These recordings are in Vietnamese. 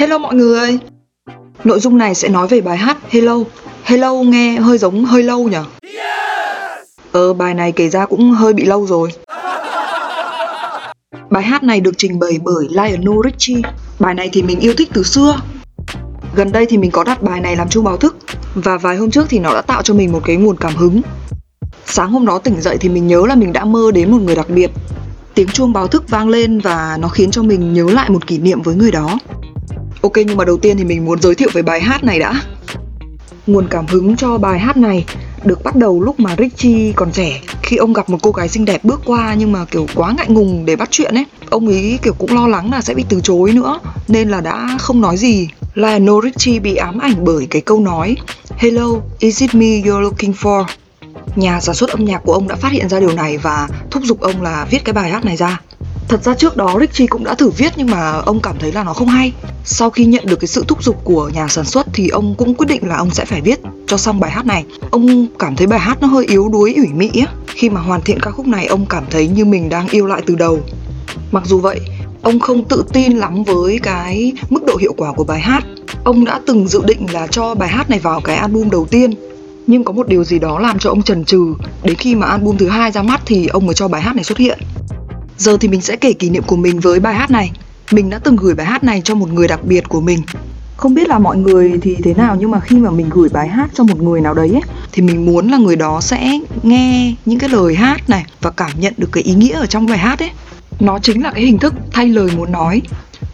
Hello mọi người. Nội dung này sẽ nói về bài hát Hello. Hello nghe hơi giống hơi lâu nhỉ? Ờ bài này kể ra cũng hơi bị lâu rồi. Bài hát này được trình bày bởi Lionel Richie. Bài này thì mình yêu thích từ xưa. Gần đây thì mình có đặt bài này làm chuông báo thức. Và vài hôm trước thì nó đã tạo cho mình một cái nguồn cảm hứng. Sáng hôm đó tỉnh dậy thì mình nhớ là mình đã mơ đến một người đặc biệt. Tiếng chuông báo thức vang lên và nó khiến cho mình nhớ lại một kỷ niệm với người đó Ok nhưng mà đầu tiên thì mình muốn giới thiệu về bài hát này đã. Nguồn cảm hứng cho bài hát này được bắt đầu lúc mà Richie còn trẻ. Khi ông gặp một cô gái xinh đẹp bước qua nhưng mà kiểu quá ngại ngùng để bắt chuyện ấy Ông ấy kiểu cũng lo lắng là sẽ bị từ chối nữa Nên là đã không nói gì. Lionel Richie bị ám ảnh bởi cái câu nói Hello, is it me you're looking for? Nhà sản xuất âm nhạc của ông đã phát hiện ra điều này và thúc giục ông là viết cái bài hát này ra. Thật ra trước đó Richie cũng đã thử viết nhưng mà ông cảm thấy là nó không hay. Sau khi nhận được cái sự thúc giục của nhà sản xuất thì ông cũng quyết định là ông sẽ phải viết cho xong bài hát này. Ông cảm thấy bài hát nó hơi yếu đuối ủy mị á. Khi mà hoàn thiện ca khúc này ông cảm thấy như mình đang yêu lại từ đầu. Mặc dù vậy, ông không tự tin lắm với cái mức độ hiệu quả của bài hát. Ông đã từng dự định là cho bài hát này vào cái album đầu tiên nhưng có một điều gì đó làm cho ông chần chừ đến khi mà album thứ hai ra mắt thì ông mới cho bài hát này xuất hiện Giờ thì mình sẽ kể kỷ niệm của mình với bài hát này. Mình đã từng gửi bài hát này cho một người đặc biệt của mình. Không biết là mọi người thì thế nào nhưng mà khi mà mình gửi bài hát cho một người nào đấy ấy, thì mình muốn là người đó sẽ nghe những cái lời hát này và cảm nhận được cái ý nghĩa ở trong bài hát ấy. Nó chính là cái hình thức thay lời muốn nói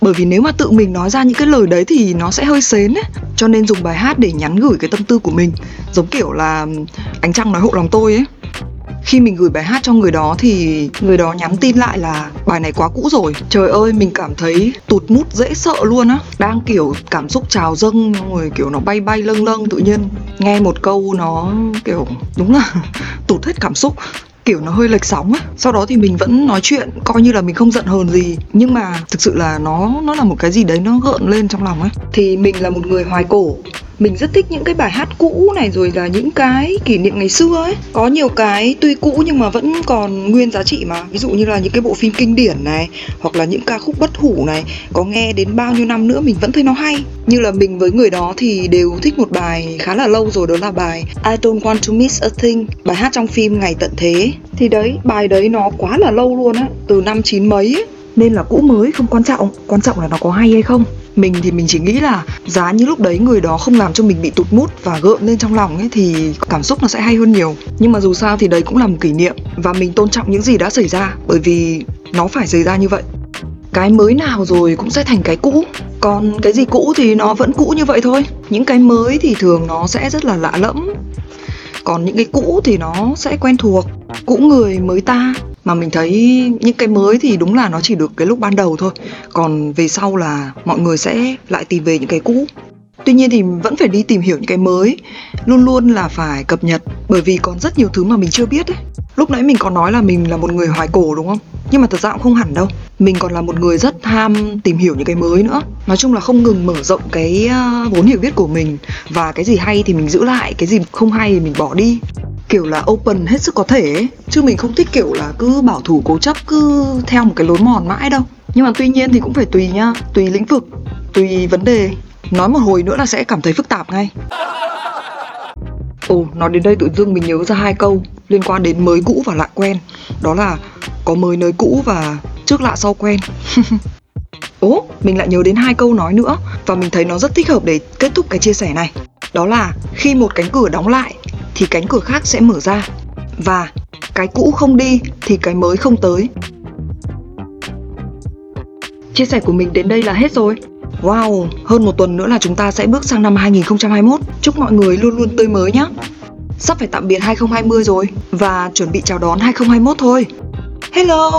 bởi vì nếu mà tự mình nói ra những cái lời đấy thì nó sẽ hơi xến ấy cho nên dùng bài hát để nhắn gửi cái tâm tư của mình giống kiểu là ánh trăng nói hộ lòng tôi ấy khi mình gửi bài hát cho người đó thì người đó nhắn tin lại là, bài này quá cũ rồi. Trời ơi, mình cảm thấy tụt mút dễ sợ luôn á. Đang kiểu cảm xúc trào dâng rồi kiểu nó bay bay lâng lâng tự nhiên. Nghe một câu nó kiểu, đúng là tụt hết cảm xúc. Kiểu nó hơi lệch sóng á. Sau đó thì mình vẫn nói chuyện, coi như là mình không giận hờn gì. Nhưng mà thực sự là nó nó là một cái gì đấy nó gợn lên trong lòng ấy thì mình là một người hoài cổ mình rất thích những cái bài hát cũ này, rồi là những cái kỷ niệm ngày xưa ấy. Có nhiều cái tuy cũ nhưng mà vẫn còn nguyên giá trị mà. Ví dụ như là những cái bộ phim kinh điển này, hoặc là những ca khúc bất hủ này, có nghe đến bao nhiêu năm nữa mình vẫn thấy nó hay. Như là mình với người đó thì đều thích một bài khá là lâu rồi, đó là bài I don't want to miss a thing, bài hát trong phim ngày tận thế. Thì đấy, bài đấy nó quá là lâu luôn á, từ năm chín mấy ấy. Nên là cũ mới không quan trọng. Quan trọng là nó có hay hay không mình thì mình chỉ nghĩ là giá như lúc đấy người đó không làm cho mình bị tụt mút và gợn lên trong lòng ấy thì cảm xúc nó sẽ hay hơn nhiều. Nhưng mà dù sao thì đấy cũng là một kỷ niệm và mình tôn trọng những gì đã xảy ra, bởi vì nó phải xảy ra như vậy. Cái mới nào rồi cũng sẽ thành cái cũ. Còn cái gì cũ thì nó vẫn cũ như vậy thôi. Những cái mới thì thường nó sẽ rất là lạ lẫm. Còn những cái cũ thì nó sẽ quen thuộc. Cũ người mới ta mà mình thấy những cái mới thì đúng là nó chỉ được cái lúc ban đầu thôi. Còn về sau là mọi người sẽ lại tìm về những cái cũ. Tuy nhiên thì vẫn phải đi tìm hiểu những cái mới. Luôn luôn là phải cập nhật, bởi vì còn rất nhiều thứ mà mình chưa biết ấy. Lúc nãy mình có nói là mình là một người hoài cổ đúng không? Nhưng mà thật ra cũng không hẳn đâu. Mình còn là một người rất ham tìm hiểu những cái mới nữa. Nói chung là không ngừng mở rộng cái ờ, vốn hiểu biết của mình. Và cái gì hay thì mình giữ lại, cái gì không hay thì mình bỏ đi kiểu là open hết sức có thể ấy. Chứ mình không thích kiểu là cứ bảo thủ cố chấp, cứ theo một cái lối mòn mãi đâu. Nhưng mà tuy nhiên thì cũng phải tùy nhá. Tùy lĩnh vực, tùy vấn đề. Nói một hồi nữa là sẽ cảm thấy phức tạp ngay. Ồ, nói đến đây tự dưng mình nhớ ra hai câu liên quan đến mới cũ và lạ quen. Đó là có mới nơi cũ và trước lạ sau quen. Ố, mình lại nhớ đến hai câu nói nữa. Và mình thấy nó rất thích hợp để kết thúc cái chia sẻ này. Đó là khi một cánh cửa đóng lại thì cánh cửa khác sẽ mở ra. Và cái cũ không đi thì cái mới không tới. Chia sẻ của mình đến đây là hết rồi. Wow, hơn một tuần nữa là chúng ta sẽ bước sang năm 2021 Chúc mọi người luôn luôn tươi mới nhé. Sắp phải tạm biệt 2020 rồi Và chuẩn bị chào đón 2021 thôi. Hello!